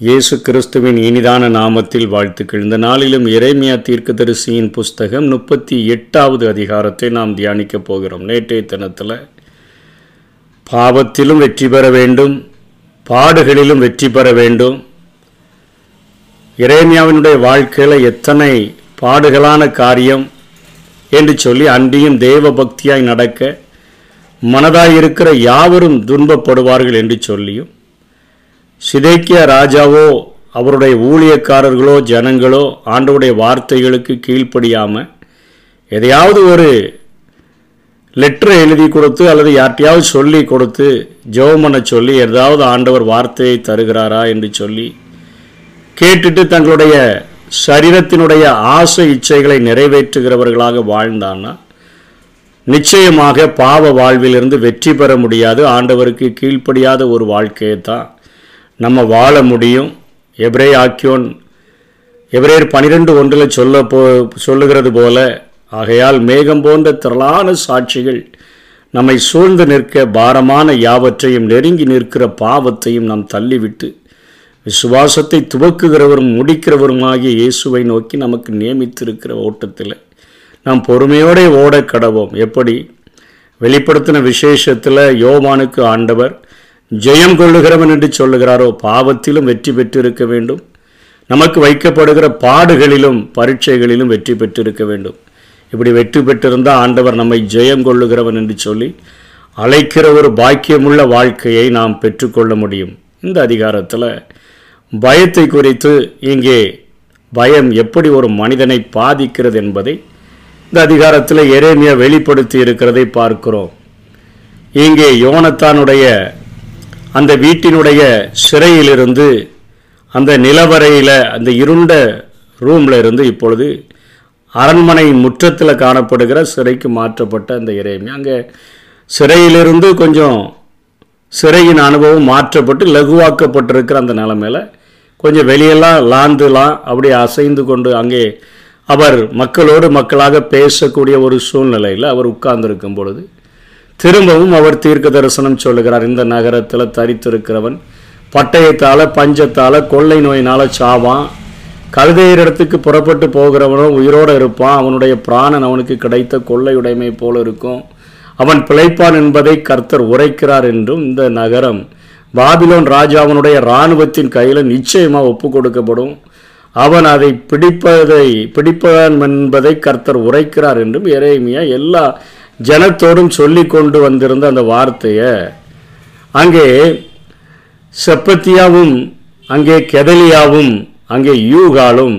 இயேசு கிறிஸ்துவின் இனிதான நாமத்தில் வாழ்த்துக்கள் இந்த நாளிலும் இறைமையா தீர்க்கதரிசியின் புஸ்தகம் முப்பத்தி எட்டாவது அதிகாரத்தை நாம் தியானிக்கப் போகிறோம். நேற்றைய தினத்தில் பாவத்திலும் வெற்றி பெற வேண்டும் பாடுகளிலும் வெற்றி பெற வேண்டும். இறைமையாவினுடைய வாழ்க்கையில் எத்தனை பாடுகளான காரியம் என்று சொல்லி அன்றியும் தேவ பக்தியாய் நடக்க மனதாய் இருக்கிற யாவரும் துன்பப்படுவார்கள் என்று சொல்லியும் சிதைக்கிய ராஜாவோ அவருடைய ஊழியக்காரர்களோ ஜனங்களோ ஆண்டவுடைய வார்த்தைகளுக்கு கீழ்ப்படியாமல் எதையாவது ஒரு லெட்டரை எழுதி கொடுத்து அல்லது யார்ட்டையாவது சொல்லி கொடுத்து ஜெபம் பண்ண சொல்லி ஏதாவது ஆண்டவர் வார்த்தையை தருகிறாரா என்று சொல்லி கேட்டுட்டு தங்களுடைய சரீரத்தினுடைய ஆசை இச்சைகளை நிறைவேற்றுகிறவர்களாக வாழ்ந்தான்னா நிச்சயமாக பாவ வாழ்விலிருந்து வெற்றி பெற முடியாது. ஆண்டவருக்கு கீழ்ப்படியாத ஒரு வாழ்க்கையை தான் நம்ம வாழ முடியும். எப்ரே ஆக்கியோன் எவரேர் பனிரெண்டு ஒன்றில் சொல்ல போ சொல்லுகிறது போல ஆகையால் மேகம் போன்ற திரளான சாட்சிகள் நம்மை சூழ்ந்து நிற்க பாரமான யாவற்றையும் நெருங்கி நிற்கிற பாவத்தையும் நாம் தள்ளிவிட்டு விசுவாசத்தை துவக்குகிறவரும் முடிக்கிறவருமாகிய இயேசுவை நோக்கி நமக்கு நியமித்திருக்கிற ஓட்டத்தில் நாம் பொறுமையோடு ஓட கடவோம். எப்படி? வெளிப்படுத்தின விசேஷத்தில் யோவானுக்கு ஆண்டவர் ஜெயம் கொள்ளுகிறவன் என்று சொல்லுகிறாரோ பாவத்திலும் வெற்றி பெற்றிருக்க வேண்டும். நமக்கு வைக்கப்படுகிற பாடுகளிலும் பரீட்சைகளிலும் வெற்றி பெற்றிருக்க வேண்டும். இப்படி வெற்றி பெற்றிருந்தால் ஆண்டவர் நம்மை ஜெயம் கொள்ளுகிறவன் என்று சொல்லி அழைக்கிற ஒரு பாக்கியமுள்ள வாழ்க்கையை நாம் பெற்றுக்கொள்ள முடியும். இந்த அதிகாரத்தில் பயத்தை குறித்து இங்கே பயம் எப்படி ஒரு மனிதனை பாதிக்கிறது என்பதை இந்த அதிகாரத்தில் எரேமியா வெளிப்படுத்தி இருக்கிறதை பார்க்கிறோம். இங்கே யோனத்தானுடைய அந்த வீட்டினுடைய சிறையிலிருந்து அந்த நிலவரையில் அந்த இருண்ட ரூமில் இருந்து இப்பொழுது அரண்மனை முற்றத்தில் காணப்படுகிற சிறைக்கு மாற்றப்பட்ட அந்த இறைமை. அங்கே சிறையிலிருந்து கொஞ்சம் சிறையின் அனுபவம் மாற்றப்பட்டு லகுவாக்கப்பட்டிருக்கிற அந்த நிலமையில் கொஞ்சம் வெளியெல்லாம் லாந்துலாம் அப்படி அசைந்து கொண்டு அங்கே அவர் மக்களோடு மக்களாக பேசக்கூடிய ஒரு சூழ்நிலையில் அவர் உட்கார்ந்திருக்கும் பொழுது திரும்பவும் அவர் தீர்க்க தரிசனம் சொல்லுகிறார். இந்த நகரத்தில் தரித்திருக்கிறவன் பட்டயத்தால் பஞ்சத்தால் கொள்ளை நோயினால் சாவான். கழுதையரிடத்துக்கு புறப்பட்டு போகிறவனும் உயிரோடு இருப்பான். அவனுடைய பிராணன் அவனுக்கு கிடைத்த கொள்ளையுடைமை போல இருக்கும். அவன் பிழைப்பான் என்பதை கர்த்தர் உரைக்கிறார் என்றும் இந்த நகரம் பாபிலோன் ராஜாவனுடைய இராணுவத்தின் கையில் நிச்சயமாக ஒப்பு கொடுக்கப்படும். அவன் அதை பிடிப்பதை பிடிப்பவன் என்பதை கர்த்தர் உரைக்கிறார் என்றும் எரேமியா எல்லா ஜனத்தோடும் சொல்லி கொண்டு வந்திருந்த அந்த வார்த்தையை அங்கே செப்பத்தியாவும் அங்கே கெதலியாவும் அங்கே யூகாலும்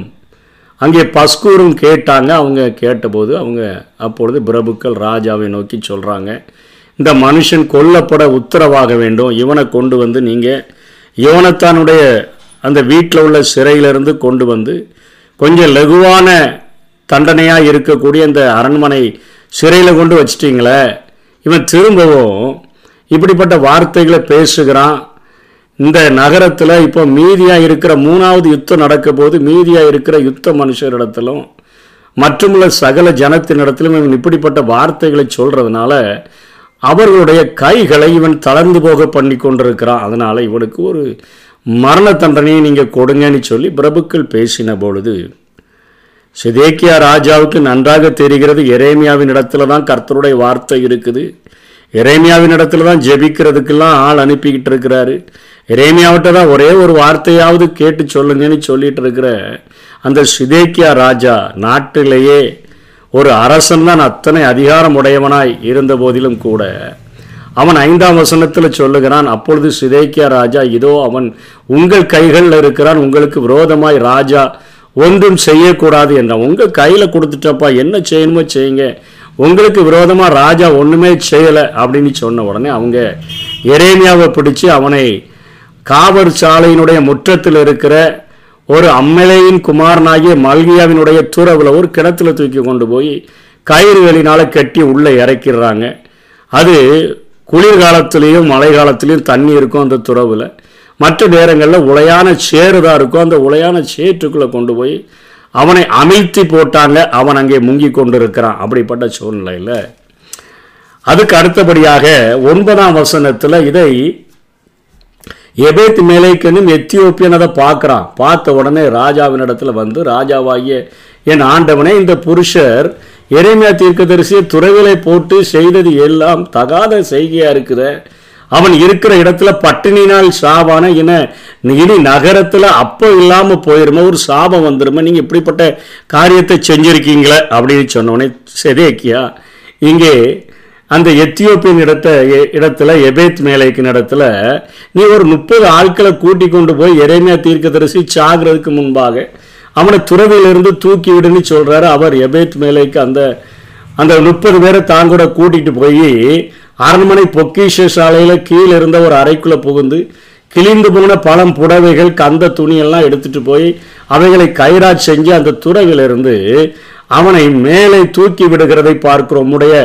அங்கே பஸ்கூரும் கேட்டாங்க. அவங்க கேட்டபோது அவங்க அப்பொழுது பிரபுக்கள் ராஜாவை நோக்கி சொல்கிறாங்க இந்த மனுஷன் கொல்லப்பட உத்தரவாக வேண்டும். இவனை கொண்டு வந்து நீங்கள் இவனைத்தானுடைய அந்த வீட்டில் உள்ள சிறையிலிருந்து கொண்டு வந்து கொஞ்சம் லகுவான தண்டனையாக இருக்கக்கூடிய இந்த அரண்மனை சிறையில் கொண்டு வச்சிட்டிங்களே இவன் திரும்பவும் இப்படிப்பட்ட வார்த்தைகளை பேசுகிறான். இந்த நகரத்தில் இப்போ மீதியாக இருக்கிற மூணாவது யுத்தம் நடக்க போது மீதியாக இருக்கிற யுத்த மனுஷரிடத்திலும் மற்றுமுள்ள சகல ஜனத்தினிடத்திலும் இவன் இப்படிப்பட்ட வார்த்தைகளை சொல்கிறதுனால அவர்களுடைய கைகளை இவன் தளர்ந்து போக பண்ணி கொண்டிருக்கிறான். அதனால் இவனுக்கு ஒரு மரண தண்டனையை நீங்கள் கொடுங்கன்னு சொல்லி பிரபுக்கள் பேசின பொழுது சிதேக்கியா ராஜாவுக்கு நன்றாக தெரிகிறது எரேமியாவின் இடத்துல தான் கர்த்தருடைய வார்த்தை இருக்குது. எரேமியாவின் இடத்துல தான் ஜெபிக்கிறதுக்கெல்லாம் ஆள் அனுப்பிக்கிட்டு இருக்கிறாரு எரேமியாவிட்ட தான் ஒரே ஒரு வார்த்தையாவது கேட்டு சொல்லுங்கன்னு சொல்லிட்டு இருக்கிற அந்த சிதேக்கியா ராஜா நாட்டிலேயே ஒரு அரசன் தான் அத்தனை அதிகாரம் உடையவனாய் இருந்த போதிலும் கூட. அவன் ஐந்தாம் வசனத்தில் சொல்லுகிறான் அப்பொழுது சிதேக்கியா ராஜா இதோ அவன் உங்கள் கைகளில் இருக்கிறான் உங்களுக்கு விரோதமாய் ராஜா ஒன்றும் செய்யக்கூடாது என்ற உங்கள் கையில் கொடுத்துட்டப்பா என்ன செய்யணுமோ செய்யுங்க. உங்களுக்கு விரோதமாக ராஜா ஒன்றுமே செய்யலை அப்படின்னு சொன்ன உடனே அவங்க எரேமியாவை பிடிச்சி அவனை காவல் சாலையினுடைய முற்றத்தில் இருக்கிற ஒரு அம்மலையின் குமாரனாகிய மல்கியாவினுடைய துறவில் ஒரு கிணத்துல தூக்கி கொண்டு போய் கயிறுகளினால் கட்டி உள்ளே இறக்கிடுறாங்க. அது குளிர்காலத்துலேயும் மழை காலத்துலேயும் தண்ணி இருக்கும் அந்த துறவில். மற்ற நேரங்களில் உலையான சேறு தான் இருக்கும். அந்த உலையான சேற்றுக்குள்ளே கொண்டு போய் அவனை அமைத்து போட்டாங்க. அவன் அங்கே முங்கி கொண்டு இருக்கிறான் அப்படிப்பட்ட சூழ்நிலையில். அதுக்கு அடுத்தபடியாக ஒன்பதாம் வசனத்தில் இதை எபேத் மேலைக்கனும் எத்தியோப்பியன் அதை பார்க்குறான். பார்த்த உடனே ராஜாவின் இடத்துல வந்து ராஜாவாகிய என் ஆண்டவனே இந்த புருஷர் எரேமியா தீர்க்கதரிசியை துறவிலை போட்டு செய்தது எல்லாம் தகாத செய்கையா இருக்குத அவன் இருக்கிற இடத்துல பட்டினினால் சாவான இன இனி நகரத்தில் அப்போ இல்லாமல் போயிருமா? ஒரு சாபம் வந்துருமா? நீங்கள் இப்படிப்பட்ட காரியத்தை செஞ்சுருக்கீங்களே அப்படின்னு சொன்னோடனே செதேக்கியா இங்கே அந்த எத்தியோப்பியன் இடத்த எ- இடத்துல எபேத் மேலைக்கு இடத்துல நீ ஒரு முப்பது ஆட்களை கூட்டி கொண்டு போய் எரேமியா தீர்க்கதரிசி சாகிறதுக்கு முன்பாக அவனை துறவிலிருந்து தூக்கி விடுன்னு சொல்கிறாரு அவர் எபேத் மேலைக்கு அந்த அந்த முப்பது பேரை தான் கூட கூட்டிகிட்டு போய் அரண்மனை பொக்கிஷ சாலையில் கீழே இருந்த ஒரு அறைக்குள்ளே புகுந்து கிழிந்து போன பழம் புடவைகள் கந்த துணியெல்லாம் எடுத்துட்டு போய் அவைகளை கைராஜ் செஞ்சு அந்த துறவிலிருந்து அவனை மேலே தூக்கி விடுகிறதை பார்க்கிறோம். உடைய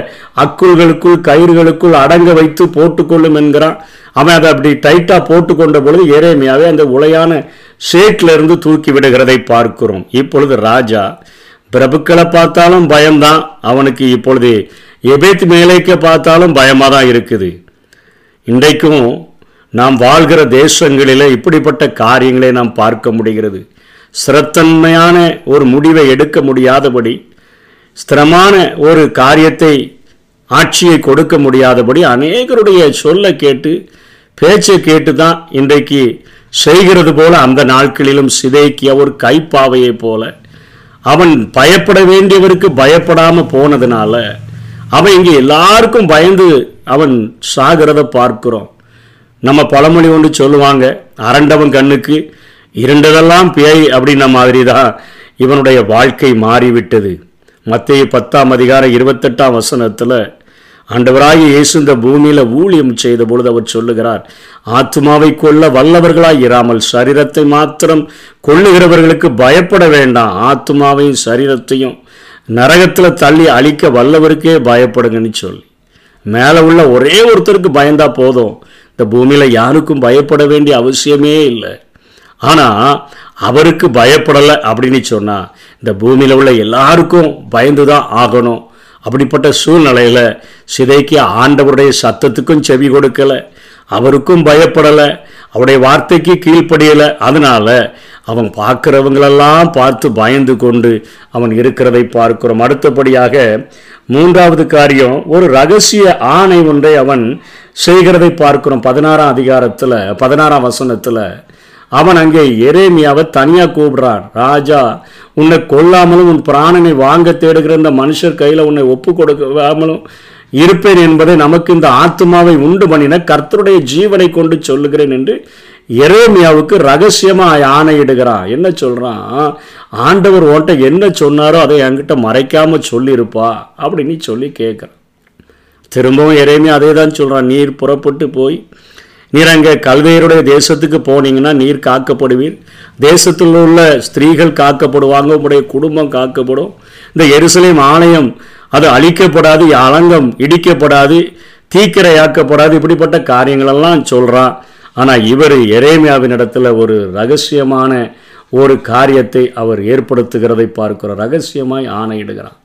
அக்குள்களுக்குள் கயிறுகளுக்குள் அடங்க வைத்து போட்டுக்கொள்ளும் என்கிறான். அவன் அதை அப்படி டைட்டாக போட்டுக்கொண்ட பொழுது எரேமியாவே அந்த உளையான ஷேட்லேருந்து தூக்கி விடுகிறதை பார்க்கிறோம். இப்பொழுது ராஜா பிரபுக்களை பார்த்தாலும் பயம்தான். அவனுக்கு இப்பொழுது எபேத் மேலேக்க பார்த்தாலும் பயமாக தான் இருக்குது. இன்றைக்கும் நாம் வாழ்கிற தேசங்களில் இப்படிப்பட்ட காரியங்களை நாம் பார்க்க முடிகிறது. ஸ்திரத்தன்மையான ஒரு முடிவை எடுக்க முடியாதபடி ஸ்திரமான ஒரு காரியத்தை ஆட்சியை கொடுக்க முடியாதபடி அநேகருடைய சொல்லை கேட்டு பேச்சை கேட்டு தான் இன்றைக்கு செய்கிறது போல அந்த நாட்களிலும் சிதைக்கிய ஒரு கைப்பாவையைப் போல. அவன் பயப்பட வேண்டியவருக்கு பயப்படாமல் போனதுனால அவன் இங்கே எல்லாருக்கும் பயந்து அவன் சாகிறத பார்க்கிறோம். நம்ம பழமொழி ஒன்று சொல்லுவாங்க அரண்டவன் கண்ணுக்கு இரண்டதெல்லாம் பேய் அப்படின்ன மாதிரி தான் இவனுடைய வாழ்க்கை மாறிவிட்டது. மத்திய பத்தாம் அதிகாரம் இருபத்தெட்டாம் வசனத்தில் அண்டவராகி இயேசு இந்த பூமியில் ஊழியம் செய்த பொழுது அவர் சொல்லுகிறார் ஆத்மாவை கொல்ல வல்லவர்களாய் இராமல் சரீரத்தை மாத்திரம் கொள்ளுகிறவர்களுக்கு பயப்பட வேண்டாம். ஆத்மாவையும் சரீரத்தையும் நரகத்தில் தள்ளி அழிக்க வல்லவருக்கே பயப்படுங்கன்னு சொல்லி. மேலே உள்ள ஒரே ஒருத்தருக்கு பயந்தா போதும். இந்த பூமியில் யாருக்கும் பயப்பட வேண்டிய அவசியமே இல்லை. ஆனால் அவருக்கு பயப்படலை அப்படின்னு சொன்னால் இந்த பூமியில் உள்ள எல்லாருக்கும் பயந்து தான் ஆகணும். அப்படிப்பட்ட சூழ்நிலையில் சிதைக்கு ஆண்டவருடைய சத்தத்துக்கும் செவி கொடுக்கலை. அவருக்கும் பயப்படலை. அவருடைய வார்த்தைக்கு கீழ்ப்படியலை. அதனால் அவன் பார்க்கிறவங்களெல்லாம் பார்த்து பயந்து கொண்டு அவன் இருக்கிறதை பார்க்கிறோம். அடுத்தபடியாக மூன்றாவது காரியம் ஒரு ரகசிய ஆணை ஒன்றை அவன் செய்கிறதை பார்க்கிறோம். பதினாறாம் அதிகாரத்தில் பதினாறாம் வசனத்தில் அவன் அங்கே எரேமியாவை தனியாக கூப்பிடுறான். ராஜா உன்னை கொல்லாமலும் உன் பிராணனை வாங்க தேடுகிற இந்த மனுஷர் கையில் உன்னை ஒப்பு கொடுக்காமலும் இருப்பேன் என்பதை நமக்கு இந்த ஆத்மாவை உண்டு பண்ணின கர்த்தருடைய ஜீவனை கொண்டு சொல்லுகிறேன் என்று எரேமியாவுக்கு ரகசியமா ஆணையிடுகிறான் என்ன சொல்றான் ஆண்டவர் ஓன்ட்ட என்ன சொன்னாரோ அதை என்கிட்ட மறைக்காம சொல்லியிருப்பா அப்படின்னு சொல்லி கேட்குறான் திரும்பவும் எரேமியா அதே தான் சொல்றான் நீர் புறப்பட்டு போய் நீர் அங்கே கல்வேருடைய தேசத்துக்கு போனீங்கன்னா நீர் காக்கப்படுவீர். தேசத்தில் உள்ள ஸ்திரீகள் காக்கப்படுவாங்க உங்களுடைய குடும்பம் காக்கப்படும். இந்த எருசலேம் ஆலயம் அது அழிக்கப்படாது அலங்கம் இடிக்கப்படாது தீக்கிரையாக்கப்படாது இப்படிப்பட்ட காரியங்களெல்லாம் சொல்கிறான் ஆனால் இவர் எரேமியாவின் இடத்துல ஒரு ரகசியமான ஒரு காரியத்தை அவர் ஏற்படுத்துகிறதை பார்க்கிறோம் ரகசியமாய் ஆணையிடுகிறான்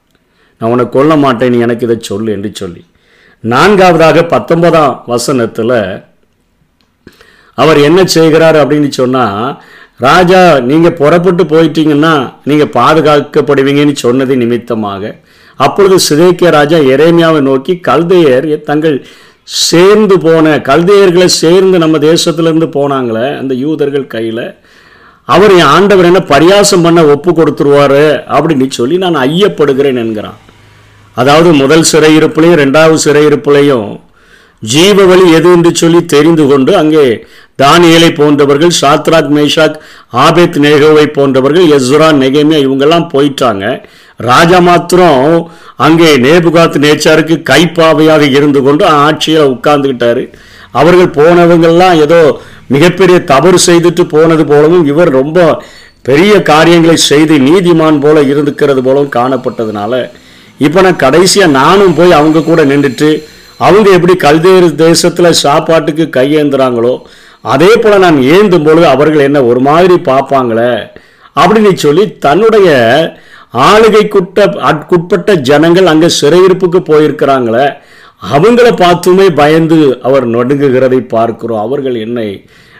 நான் உன்னை கொல்ல மாட்டேன் நீ எனக்கு இதை சொல்லு என்று சொல்லி. நான்காவதாக பத்தொன்பதாம் வசனத்தில் அவர் என்ன செய்கிறார் அப்படின்னு சொன்னா ராஜா நீங்க புறப்பட்டு போயிட்டீங்கன்னா நீங்க பாதுகாக்கப்படுவீங்கன்னு சொன்னது நிமித்தமாக அப்பொழுது சிதைக்கிய ராஜா எரேமியாவை நோக்கி கல்தையர் தங்கள் சேர்ந்து போன கல்தேயர்களை சேர்ந்து நம்ம தேசத்துலேருந்து போனாங்களே அந்த யூதர்கள் கையில் அவர் என் ஆண்டவர் என்ன பரியாசம் பண்ண ஒப்பு கொடுத்துருவார் அப்படின்னு சொல்லி நான் ஐயப்படுகிறேன் என்கிறான். அதாவது முதல் சிறையிருப்புலையும் ரெண்டாவது சிறையிருப்புலையும் ஜீவ வழி எது என்று சொல்லி தெரிந்து கொண்டு அங்கே தானியலை போன்றவர்கள் சாத்ராக் மேஷாக் ஆபேத் நேகோவை போன்றவர்கள் எஸ்ரா நெகேமியா இவங்கெல்லாம் போயிட்டாங்க. ராஜா மாத்திரம் அங்கே நேபுகாத் நேச்சாருக்கு கைப்பாவையாக இருந்து கொண்டு ஆட்சியில் உட்கார்ந்துக்கிட்டாரு அவர்கள் போனவங்கள்லாம் ஏதோ மிகப்பெரிய தவறு செய்துட்டு போனது போலவும் இவர் ரொம்ப பெரிய காரியங்களை செய்து நீதிமான் போல இருந்துக்கிறது போலவும் காணப்பட்டதுனால இப்போ நான் கடைசியாக நானும் போய் அவங்க கூட நின்றுட்டு அவங்க எப்படி கல்தேறு தேசத்தில் சாப்பாட்டுக்கு கையேந்துறாங்களோ அதே போல் நான் ஏந்தும் பொழுது அவர்கள் என்ன ஒரு மாதிரி பார்ப்பாங்களே அப்படின்னு சொல்லி தன்னுடைய ஆளுகைக்குட்ட அட்குட்பட்ட ஜனங்கள் அங்கே சிறையிருப்புக்கு போயிருக்கிறாங்களே அவங்கள பார்த்துமே பயந்து அவர் நடுங்குகிறதை பார்க்கிறோம். அவர்கள் என்னை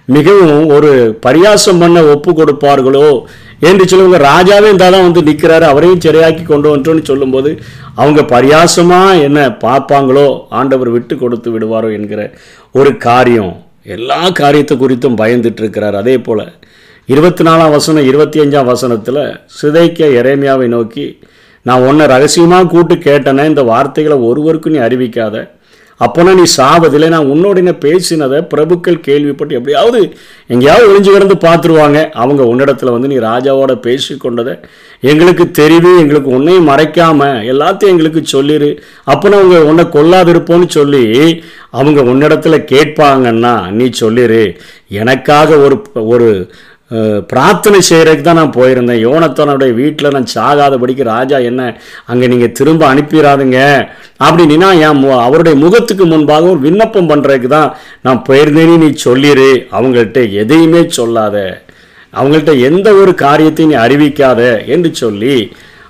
மிகவும் ஒரு பரியாசம் பண்ண ஒப்பு கொடுப்பார்களோ என்று சொல்லுவாங்க ராஜாவே இருந்தால் தான் வந்து நிற்கிறாரு அவரையும் சிறையாக்கி கொண்டு வந்துட்டோன்னு சொல்லும்போது அவங்க பரியாசமாக என்ன பார்ப்பாங்களோ ஆண்டவர் விட்டு கொடுத்து விடுவாரோ என்கிற ஒரு காரியம் எல்லா காரியத்தை குறித்தும் பயந்துட்டு இருக்கிறார். அதே போல் இருபத்தி நாலாம் வசனம் இருபத்தி அஞ்சாம் வசனத்தில் சிதைக்க எரேமியாவை நோக்கி நான் உன்னை ரகசியமாக கூட்டு கேட்டேனே இந்த வார்த்தைகளை ஒருவருக்கும் நீ அறிவிக்காத. அப்போனா நீ சாவதில்லை. நான் உன்னோட பேசினதை பிரபுக்கள் கேள்விப்பட்டு எப்படியாவது எங்கேயாவது ஒளிஞ்சு கிடந்து பார்த்துருவாங்க. அவங்க உன்னிடத்தில் வந்து நீ ராஜாவோட பேசி கொண்டதை எங்களுக்கு தெரிவி எங்களுக்கு உன்னையும் மறைக்காமல் எல்லாத்தையும் எங்களுக்கு சொல்லிடு அப்போனா அவங்க உன்னை கொல்லாதிருப்போன்னு சொல்லி அவங்க உன்னிடத்தில் கேட்பாங்கன்னா நீ சொல்லிடு எனக்காக ஒரு ஒரு பிரார்த்தனை செய்கிறதுக்கு தான் நான் போயிருந்தேன். யோனத்தனுடைய வீட்டில் நான் சாகாதபடிக்கு ராஜா என்ன அங்கே நீங்கள் திரும்ப அனுப்பிடாதுங்க அப்படின்னா என் மு- அவருடைய முகத்துக்கு முன்பாக ஒரு விண்ணப்பம் பண்ணுறதுக்கு தான் நான் போயிருந்தேன்னு நீ சொல்லிடு அவங்கள்ட்ட எதையுமே சொல்லாத. அவங்கள்ட்ட எந்த ஒரு காரியத்தையும் நீ அறிவிக்காத என்று சொல்லி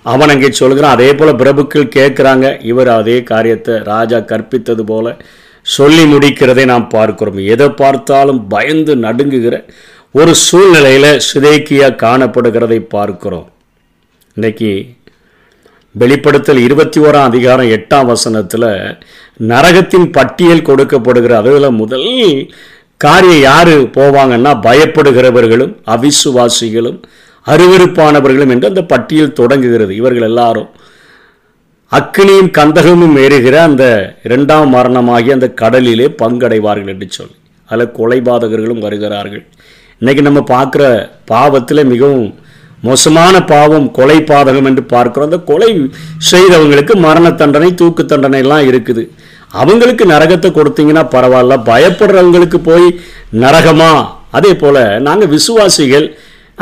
அவன் அங்கே சொல்கிறான். அதே போல் பிரபுக்கள் கேட்குறாங்க. இவர் அதே காரியத்தை ராஜா கற்பித்தது போல சொல்லி முடிக்கிறதை நாம் பார்க்கிறோம். எதை பார்த்தாலும் பயந்து நடுங்குகிற ஒரு சூழ்நிலையில் சிதைக்கியா காணப்படுகிறதை பார்க்கிறோம். இன்னைக்கு வெளிப்படுத்தல் இருபத்தி ஓராம் அதிகாரம் எட்டாம் வசனத்தில் நரகத்தின் பட்டியல் கொடுக்கப்படுகிற அதில் முதல் காரியம் யார் போவாங்கன்னா பயப்படுகிறவர்களும் அவிசுவாசிகளும் அருவறுப்பானவர்களும் என்று அந்த பட்டியல் தொடங்குகிறது. இவர்கள் எல்லாரும் அக்னியும் கந்தகமும் ஏறுகிற அந்த இரண்டாம் மரணமாகி அந்த கடலிலே பங்கடைவார்கள் என்று சொல்லி அதில் கொலைபாதகர்களும் வருகிறார்கள். இன்றைக்கி நம்ம பார்க்குற பாவத்தில் மிகவும் மோசமான பாவம் கொலை பாதகம் என்று பார்க்குறோம். அந்த கொலை செய்தவங்களுக்கு மரண தண்டனை தூக்கு தண்டனைலாம் இருக்குது. அவங்களுக்கு நரகத்தை கொடுத்தீங்கன்னா பரவாயில்ல. பயப்படுறவங்களுக்கு போய் நரகமா? அதே போல் நாங்கள் விசுவாசிகள்.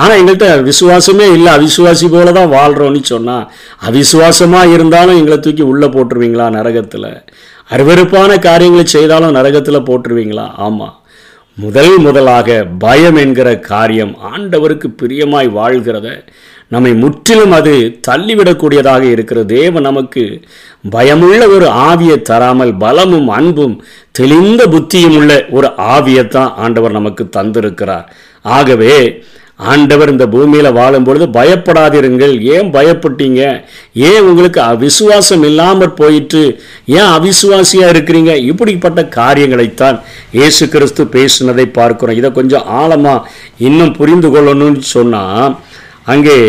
ஆனால் எங்கள்கிட்ட விசுவாசமே இல்லை. அவிசுவாசி போல தான் வாழ்கிறோன்னு சொன்னால் அவிசுவாசமாக இருந்தாலும் எங்களை தூக்கி உள்ளே போட்டுருவீங்களா நரகத்தில்? அருவருப்பான காரியங்களை செய்தாலும் நரகத்தில் போட்டுருவீங்களா? ஆமாம் முதல் முதலாக பயம் என்கிற காரியம் ஆண்டவருக்கு பிரியமாய் வாழ்கிறத நம்மை முற்றிலும் அது தள்ளிவிடக்கூடியதாக இருக்கிற தேவன் நமக்கு பயமுள்ள ஒரு ஆவியை தராமல் பலமும் அன்பும் தெளிந்த புத்தியும் உள்ள ஒரு ஆவியைத்தான் ஆண்டவர் நமக்கு தந்திருக்கிறார். ஆகவே ஆண்டவர் இந்த பூமியில் வாழும் பொழுது பயப்படாதிருங்கள். ஏன் பயப்பட்டீங்க? ஏன் உங்களுக்கு அவிசுவாசம் இல்லாமற் போயிட்டு ஏன் அவிசுவாசியாக இருக்கிறீங்க? இப்படிப்பட்ட காரியங்களைத்தான் இயேசு கிறிஸ்து பேசினதை பார்க்கிறோம். இதை கொஞ்சம் ஆழமாக இன்னும் புரிந்து கொள்ளணும்னு சொன்னால் அங்கே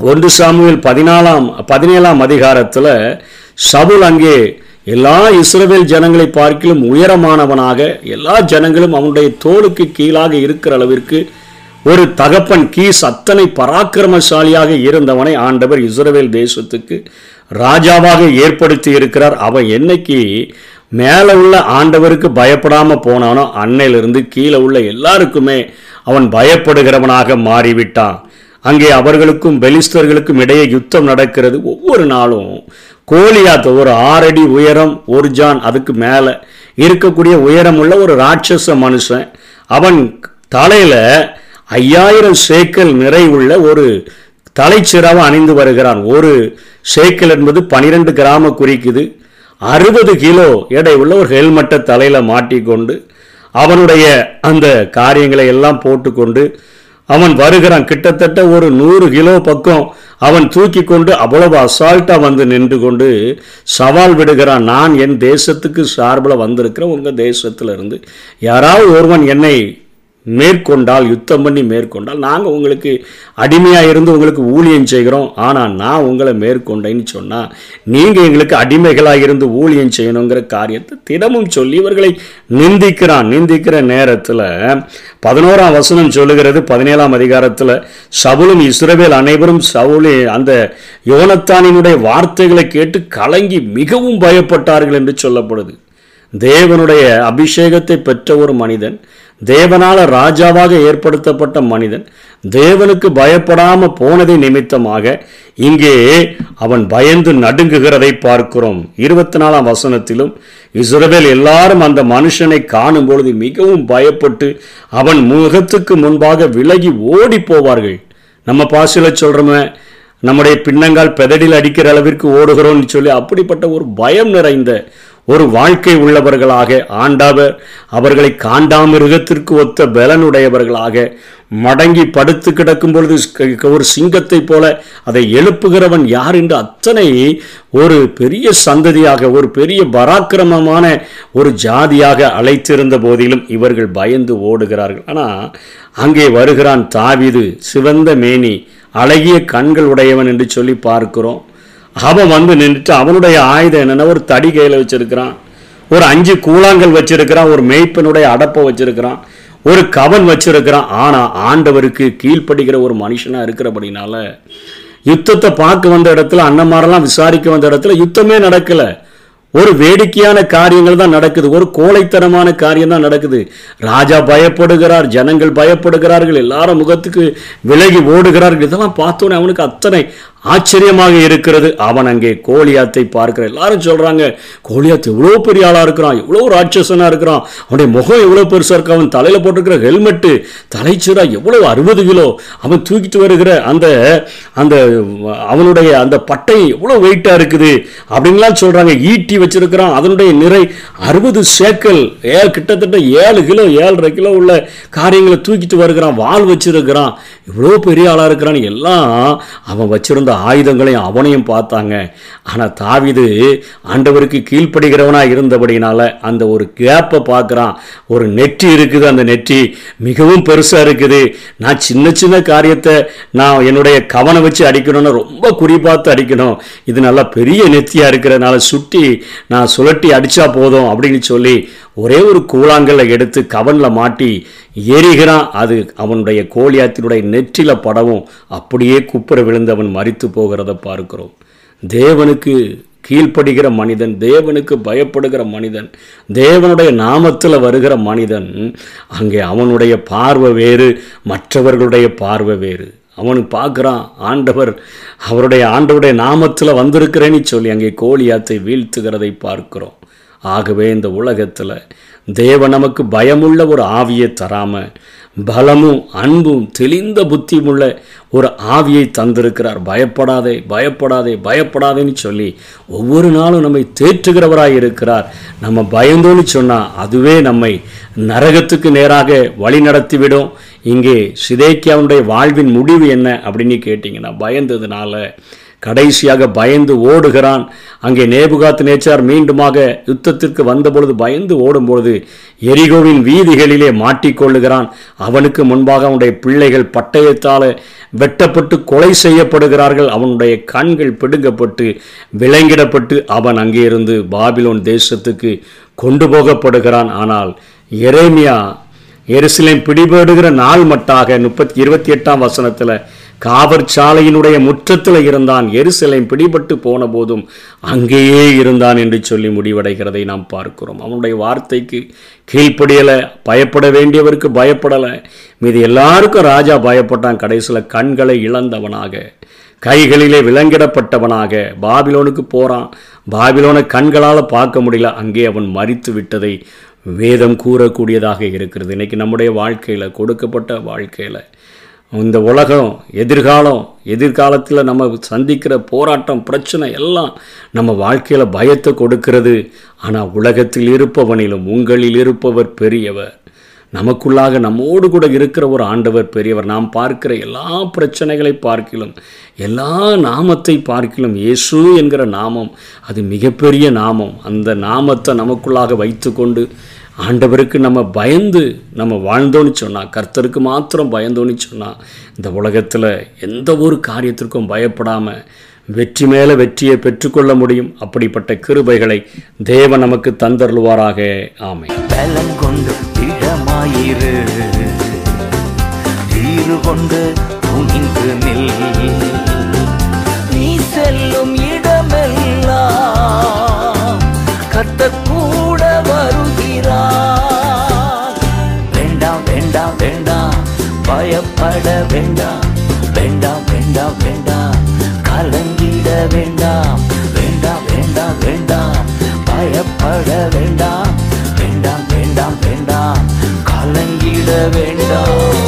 ஒன்று சாமுவில் பதினாலாம் பதினேழாம் அதிகாரத்தில் சவுல் அங்கே எல்லா இஸ்ரவேல் ஜனங்களை பார்க்கிலும் உயரமானவனாக எல்லா ஜனங்களும் அவனுடைய தோளுக்கு கீழாக இருக்கிற அளவிற்கு ஒரு தகப்பன் கீஸ் அத்தனை பராக்கிரமசாலியாக இருந்தவனை ஆண்டவர் இஸ்ரவேல் தேசத்துக்கு ராஜாவாக ஏற்படுத்தி இருக்கிறார். அவன் என்னைக்கு மேலே உள்ள ஆண்டவருக்கு பயப்படாமல் போனானோ அன்னையிலிருந்து கீழே உள்ள எல்லாருக்குமே அவன் பயப்படுகிறவனாக மாறிவிட்டான். அங்கே அவர்களுக்கும் பெலிஸ்தர்களுக்கும் இடையே யுத்தம் நடக்கிறது. ஒவ்வொரு நாளும் கோலியாத் ஒரு ஆறடி உயரம் ஒரு ஜான் அதுக்கு மேலே இருக்கக்கூடிய உயரமுள்ள ஒரு ராட்சச மனுஷன். அவன் தலையில் ஐயாயிரம் சேக்கல் நிறைவுள்ள ஒரு தலைச்சிறாவை அணிந்து வருகிறான். ஒரு சேக்கல் என்பது பனிரெண்டு கிராம குறிக்குது. அறுபது கிலோ எடை உள்ள ஒரு ஹெல்மெட்டை தலையில் மாட்டிக்கொண்டு அவனுடைய அந்த காரியங்களை எல்லாம் போட்டுக்கொண்டு அவன் வருகிறான். கிட்டத்தட்ட ஒரு நூறு கிலோ பக்கம் அவன் தூக்கி கொண்டு அவ்வளவு அசால்ட்டாக வந்து நின்று கொண்டு சவால் விடுகிறான். நான் என் தேசத்துக்கு சார்பில் வந்திருக்கிறேன் உங்கள் தேசத்திலிருந்து யாராவது ஒருவன் என்னை மேற்கொண்டால் யுத்தம் பண்ணி மேற்கொண்டால் நாங்கள் உங்களுக்கு அடிமையாக இருந்து உங்களுக்கு ஊழியம் செய்கிறோம். ஆனால் நான் உங்களை மேற்கொண்டேன்னு சொன்னால் நீங்கள் எங்களுக்கு அடிமைகளாக இருந்து ஊழியம் செய்யணுங்கிற காரியத்தை தினமும் சொல்லி இவர்களை நிந்திக்கிறான். நிந்திக்கிற நேரத்தில் பதினோராம் வசனம் சொல்லுகிறது பதினேழாம் அதிகாரத்தில் சவுலும் இஸ்ரவேல் அனைவரும் சவுலி அந்த யோனத்தானினுடைய வார்த்தைகளை கேட்டு கலங்கி மிகவும் பயப்பட்டார்கள் என்று சொல்லப்படுது. தேவனுடைய அபிஷேகத்தை பெற்ற ஒரு மனிதன் தேவனால ராஜாவாக ஏற்படுத்தப்பட்ட மனிதன் தேவனுக்கு பயப்படாம போனதை நிமித்தமாக இங்கே அவன் பயந்து நடுங்குகிறதை பார்க்கிறோம். இருபத்தி நாலாம் வசனத்திலும் இஸ்ரவேல் எல்லாரும் அந்த மனுஷனை காணும் பொழுது மிகவும் பயப்பட்டு அவன் முகத்துக்கு முன்பாக விலகி ஓடி போவார்கள். நம்ம பாசில சொல்றோமே நம்முடைய பின்னங்கால் பெதடில் அடிக்கிற அளவிற்கு ஓடுகிறோம்னு சொல்லி அப்படிப்பட்ட ஒரு பயம் நிறைந்த ஒரு வாழ்க்கை உள்ளவர்களாக ஆண்டவர் அவர்களை காண்டாமிருகத்திற்கு ஒத்த பலனுடையவர்களாக மடங்கி படுத்து கிடக்கும் பொழுது ஒரு சிங்கத்தைப் போல அதை எழுப்புகிறவன் யார் என்று அத்தனை ஒரு பெரிய சந்ததியாக ஒரு பெரிய பராக்கிரமமான ஒரு ஜாதியாக அழைத்திருந்த போதிலும் இவர்கள் பயந்து ஓடுகிறார்கள். ஆனால் அங்கே வருகிறான் தாவிது சிவந்த மேனி அழகிய கண்கள் உடையவன் என்று சொல்லி பார்க்கிறோம். அவன் வந்து நின்றுட்டு அவனுடைய ஆயுதம் என்னென்ன ஒரு தடி கையில் வச்சிருக்கிறான். ஒரு அஞ்சு கூழாங்கல் வச்சிருக்கிறான். ஒரு மேய்ப்பனுடைய அடப்பை வச்சிருக்கிறான். ஒரு கவன் வச்சிருக்கிறான். ஆனால் ஆண்டவருக்கு கீழ்ப்படுகிற ஒரு மனுஷனாக இருக்கிறபடினால யுத்தத்தை பார்க்க வந்த இடத்துல அண்ணன்மாரெல்லாம் விசாரிக்க வந்த இடத்துல யுத்தமே நடக்கலை. ஒரு வேடிக்கையான காரியங்கள் தான் நடக்குது. ஒரு கோழைத்தனமான காரியம் தான் நடக்குது. ராஜா பயப்படுகிறார் ஜனங்கள் பயப்படுகிறார்கள் எல்லாரும் முகத்துக்கு விலகி ஓடுகிறார்கள். இதெல்லாம் பார்த்தோன்னே அவனுக்கு அத்தனை ஆச்சரியமாக இருக்கிறது. அவன் அங்கே கோலியாத்தை பார்க்கிற எல்லாரும் சொல்கிறாங்க கோலியாத் எவ்வளோ பெரிய ஆளாக இருக்கிறான் எவ்வளோ ராட்சசனாக இருக்கிறான் அவனுடைய முகம் எவ்வளோ பெருசாக இருக்கு அவன் தலையில் போட்டிருக்கிற ஹெல்மெட்டு தலைச்சுரா எவ்வளோ அறுபது கிலோ அவன் தூக்கிட்டு வருகிற அந்த அந்த அவனுடைய அந்த பட்டை எவ்வளோ வெயிட்டாக இருக்குது அப்படின்லாம் சொல்கிறாங்க ஈட்டி வச்சிருக்கிறான் அதனுடைய நிறை அறுபது சேக்கல் ஏ கிட்டத்தட்ட ஏழு கிலோ ஏழரை கிலோ உள்ள காரியங்களை தூக்கிட்டு வருகிறான் வால் வச்சிருக்கிறான். இவ்வளோ பெரிய ஆளாக இருக்கிறான் எல்லாம் அவன் வச்சிருந்த ஆயுதங்களையும் அவனையும் பார்த்தாங்க. ஆனால் தாவிது ஆண்டவருக்கு கீழ்ப்படுகிறவனாக இருந்தபடினால அந்த ஒரு கேப்பை பார்க்குறான். ஒரு நெற்றி இருக்குது அந்த நெற்றி மிகவும் பெருசாக இருக்குது. நான் சின்ன சின்ன காரியத்தை நான் என்னுடைய கவனம் வச்சு அடிக்கணும்னு ரொம்ப குறிப்பாத்து அடிக்கணும். இது நல்லா பெரிய நெத்தியாக இருக்கிறதுனால சுட்டி நான் சுழட்டி அடித்தா போதும் அப்படின்னு சொல்லி ஒரே ஒரு கூழாங்கல்ல எடுத்து கவனில் மாட்டி எரிகிறான். அது அவனுடைய கோழியாத்தினுடைய நெற்றில படவும். அப்படியே குப்புற விழுந்தவன் மறித்து போகிறத பார்க்கிறோம். தேவனுக்கு கீழ்ப்படுகிற மனிதன் தேவனுக்கு பயப்படுகிற மனிதன் தேவனுடைய நாமத்தில் வருகிற மனிதன் அங்கே அவனுடைய பார்வை வேறு மற்றவர்களுடைய பார்வை வேறு. அவனு பார்க்குறான் ஆண்டவர் அவருடைய ஆண்டவருடைய நாமத்தில் வந்திருக்கிறேன்னு சொல்லி அங்கே கோழியாத்தை வீழ்த்துகிறதை பார்க்கிறோம். ஆகவே இந்த உலகத்தில் தேவன் நமக்கு பயமுள்ள ஒரு ஆவியை தராமல் பலமும் அன்பும் தெளிந்த புத்தியுமுள்ள ஒரு ஆவியை தந்திருக்கிறார். பயப்படாதே பயப்படாதே பயப்படாதேன்னு சொல்லி ஒவ்வொரு நாளும் நம்மை தேற்றுகிறவராக இருக்கிறார். நம்ம பயந்தோன்னு சொன்னால் அதுவே நம்மை நரகத்துக்கு நேராக வழி நடத்திவிடும். இங்கே சிதேக்கியாவுடைய வாழ்வின் முடிவு என்ன அப்படின்னு கேட்டிங்கன்னா பயந்ததுனால கடைசியாக பயந்து ஓடுகிறான். அங்கே நேபுகாத் நேச்சார் மீண்டுமாக யுத்தத்திற்கு வந்தபொழுது பயந்து ஓடும்பொழுது எரிகோவின் வீதிகளிலே மாட்டிக்கொள்ளுகிறான். அவனுக்கு முன்பாக அவனுடைய பிள்ளைகள் பட்டயத்தால் வெட்டப்பட்டு கொலை செய்யப்படுகிறார்கள். அவனுடைய கண்கள் பிடுங்கப்பட்டு விலங்கிடப்பட்டு அவன் அங்கே இருந்து பாபிலோன் தேசத்துக்கு கொண்டு போகப்படுகிறான். ஆனால் எரேமியா எருசலேம் பிடிபடுகிற நாள் மட்டாக முப்பத்தி இருபத்தி எட்டாம் வசனத்தில் காவற்சாலையினுடைய முற்றத்தில் இருந்தான். எருசலேம் பிடிபட்டு போன போதும் அங்கேயே இருந்தான் என்று சொல்லி முடிவடைகிறதை நாம் பார்க்கிறோம். அவனுடைய வார்த்தைக்கு கீழ்ப்படியலை பயப்பட வேண்டியவருக்கு பயப்படலை. மீது எல்லாருக்கும் ராஜா பயப்பட்டான். கடைசியில் கண்களை இழந்தவனாக கைகளிலே விலங்கிடப்பட்டவனாக பாபிலோனுக்கு போகிறான் பாபிலோனை கண்களால் பார்க்க முடியல. அங்கே அவன் மறித்து விட்டதை வேதம் கூறக்கூடியதாக இருக்கிறது. இன்னைக்கு நம்முடைய வாழ்க்கையில் கொடுக்கப்பட்ட வாழ்க்கையில் இந்த உலகம் எதிர்காலம் எதிர்காலத்தில் நம்ம சந்திக்கிற போராட்டம் பிரச்சனை எல்லாம் நம்ம வாழ்க்கையில் பயத்தை கொடுக்கிறது. ஆனால் உலகத்தில் இருப்பவனிலும் உங்களில் இருப்பவர் பெரியவர். நமக்குள்ளாக நம்மோடு கூட இருக்கிற ஒரு ஆண்டவர் பெரியவர். நாம் பார்க்கிற எல்லா பிரச்சனைகளை பார்க்கிலும் எல்லா நாமத்தை பார்க்கிலும் இயேசு என்கிற நாமம் அது மிகப்பெரிய நாமம். அந்த நாமத்தை நமக்குள்ளாக வைத்துக்கொண்டு ஆண்டவருக்கு நம்ம பயந்து நம்ம வாழ்ந்தோன்னு சொன்னால் கர்த்தருக்கு மாத்திரம் பயந்தோன்னு சொன்னால் இந்த உலகத்தில் எந்த ஒரு காரியத்திற்கும் பயப்படாமல் வெற்றி மேலே வெற்றியை பெற்றுக்கொள்ள முடியும். அப்படிப்பட்ட கிருபைகளை தேவன் நமக்கு தந்தருள்வாராக. ஆமை பலம் கொண்டு திடமாயிரு. கொண்டு துணிந்து நில். பயப்பட வேண்டாம். வேண்டாம் வேண்டாம் வேண்டாம். கலங்கிட வேண்டாம். வேண்டாம் வேண்டாம் வேண்டாம். பயப்பட வேண்டாம். வேண்டாம் வேண்டாம் வேண்டாம். கலங்கிட வேண்டாம்.